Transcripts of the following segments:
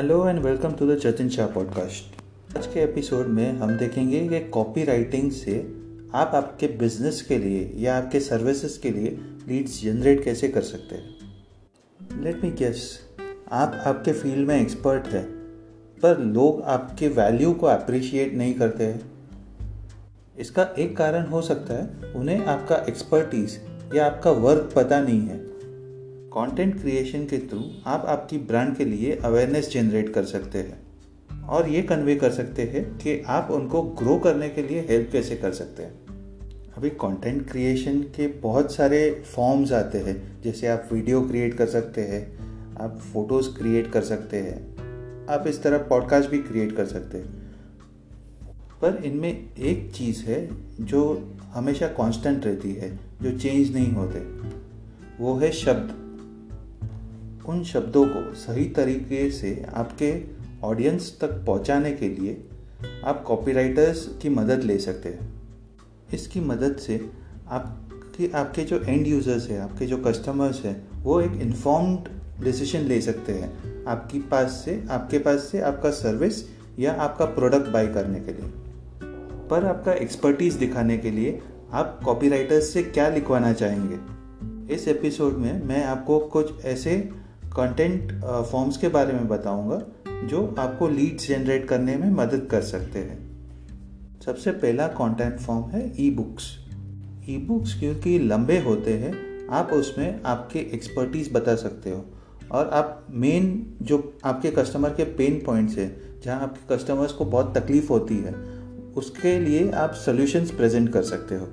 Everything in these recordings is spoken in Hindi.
Hello and welcome to the Jatin Shah podcast. आज के एपिसोड में हम देखेंगे कि कॉपी राइटिंग से आप आपके बिज़नेस के लिए या आपके सर्विसेज़ के लिए लीड्स जनरेट कैसे कर सकते हैं। लेट मी गेस आप आपके फ़ील्ड में एक्सपर्ट है, पर लोग आपके वैल्यू को अप्रिशिएट नहीं करते हैं। इसका एक कारण हो सकता है, उन्हें आपका एक्सपर्टीज या आपका वर्क पता नहीं है। कंटेंट क्रिएशन के थ्रू आप आपकी ब्रांड के लिए अवेयरनेस जनरेट कर सकते हैं। और ये कन्वे कर सकते हैं कि आप उनको ग्रो करने के लिए हेल्प कैसे कर सकते हैं। अभी कंटेंट क्रिएशन के बहुत सारे फॉर्म्स आते हैं, जैसे आप वीडियो क्रिएट कर सकते हैं, आप फ़ोटोज़ क्रिएट कर सकते हैं, आप इस तरह पॉडकास्ट भी क्रिएट कर सकते हैं। पर इनमें एक चीज़ है जो हमेशा कांस्टेंट रहती है, जो चेंज नहीं होते, वो है शब्द। उन शब्दों को सही तरीके से आपके ऑडियंस तक पहुँचाने के लिए आप कॉपीराइटर्स की मदद ले सकते हैं। इसकी मदद से आपके आपके जो एंड यूज़र्स हैं, आपके जो कस्टमर्स हैं, वो एक इन्फॉर्म्ड डिसीज़न ले सकते हैं आपकी पास से, आपके पास से आपका सर्विस या आपका प्रोडक्ट बाय करने के लिए। पर आपका एक्सपर्टीज दिखाने के लिए आप कॉपीराइटर्स से क्या लिखवाना चाहेंगे? इस एपिसोड में मैं आपको कुछ ऐसे कंटेंट फॉर्म्स के बारे में बताऊँगा, जो आपको लीड्स जनरेट करने में मदद कर सकते हैं। सबसे पहला कंटेंट फॉर्म है ई बुक्स ई बुक्स क्योंकि लंबे होते हैं, आप उसमें आपके एक्सपर्टीज बता सकते हो। और आप मेन जो आपके कस्टमर के पेन पॉइंट्स हैं, जहाँ आपके कस्टमर्स को बहुत तकलीफ़ होती है, उसके लिए आप सोल्यूशंस प्रेजेंट कर सकते हो।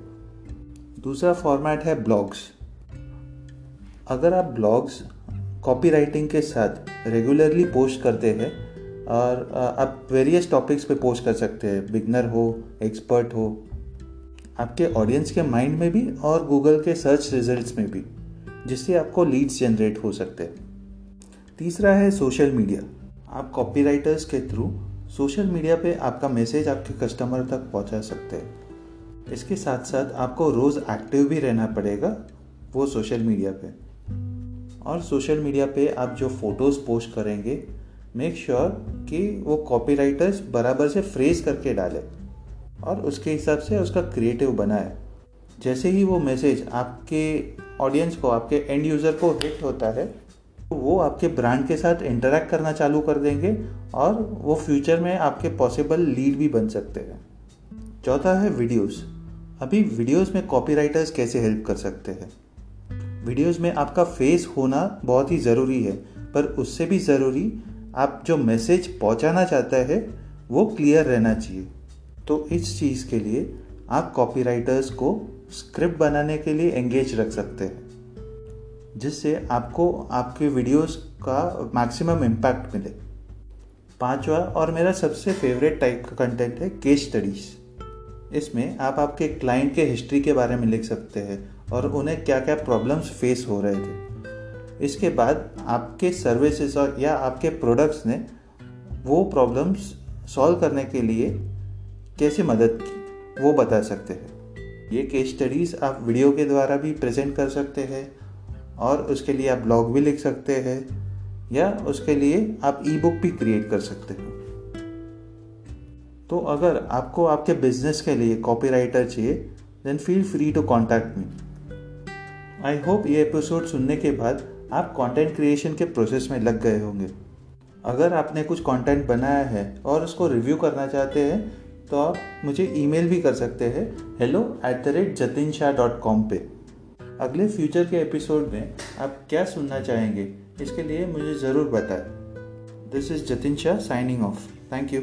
दूसरा फॉर्मेट है ब्लॉग्स अगर आप ब्लॉग्स कॉपी राइटिंग के साथ रेगुलरली पोस्ट करते हैं और आप वेरियस टॉपिक्स पे पोस्ट कर सकते हैं। बिगनर हो एक्सपर्ट हो, आपके ऑडियंस के माइंड में भी और गूगल के सर्च रिजल्ट्स में भी, जिससे आपको लीड्स जनरेट हो सकते हैं। तीसरा है सोशल मीडिया आप कॉपी राइटर्स के थ्रू सोशल मीडिया पे आपका मैसेज आपके कस्टमर तक पहुँचा सकते हैं। इसके साथ साथ आपको रोज़ एक्टिव भी रहना पड़ेगा वो सोशल मीडिया पे। और सोशल मीडिया पे आप जो फ़ोटोज़ पोस्ट करेंगे मेक श्योर sure कि वो कॉपीराइटर्स बराबर से फ्रेज करके डाले और उसके हिसाब से उसका क्रिएटिव बनाए। जैसे ही वो मैसेज आपके ऑडियंस को, आपके एंड यूज़र को हिट होता है तो वो आपके ब्रांड के साथ इंटरेक्ट करना चालू कर देंगे और वो फ्यूचर में आपके पॉसिबल लीड भी बन सकते हैं। चौथा है वीडियोस अभी वीडियोस में कॉपीराइटर्स कैसे हेल्प कर सकते हैं? वीडियोस में आपका फेस होना बहुत ही ज़रूरी है, पर उससे भी ज़रूरी आप जो मैसेज पहुंचाना चाहता है, वो क्लियर रहना चाहिए। तो इस चीज़ के लिए आप कॉपीराइटर्स को स्क्रिप्ट बनाने के लिए एंगेज रख सकते हैं, जिससे आपको आपके वीडियोस का मैक्सिमम इम्पैक्ट मिले। पांचवा और मेरा सबसे फेवरेट टाइप का कंटेंट है केस स्टडीज़ इसमें आप आपके क्लाइंट के हिस्ट्री के बारे में लिख सकते हैं और उन्हें क्या क्या प्रॉब्लम्स फेस हो रहे थे। इसके बाद आपके सर्विसेज़ और या आपके प्रोडक्ट्स ने वो प्रॉब्लम्स सॉल्व करने के लिए कैसे मदद की, वो बता सकते हैं। ये केस स्टडीज़ आप वीडियो के द्वारा भी प्रेजेंट कर सकते हैं और उसके लिए आप ब्लॉग भी लिख सकते हैं या उसके लिए आप ई बुक भी क्रिएट कर सकते हो। तो अगर आपको आपके बिज़नेस के लिए कॉपीराइटर चाहिए then feel free to contact me I hope ये एपिसोड सुनने के बाद आप कंटेंट क्रिएशन के प्रोसेस में लग गए होंगे। अगर आपने कुछ कंटेंट बनाया है और उसको रिव्यू करना चाहते हैं तो आप मुझे ईमेल भी कर सकते हैं hello at the rate Jatin Shah dot com पे। अगले फ्यूचर के एपिसोड में आप क्या सुनना चाहेंगे, इसके लिए मुझे ज़रूर बताएँ। This is Jatin Shah signing off thank you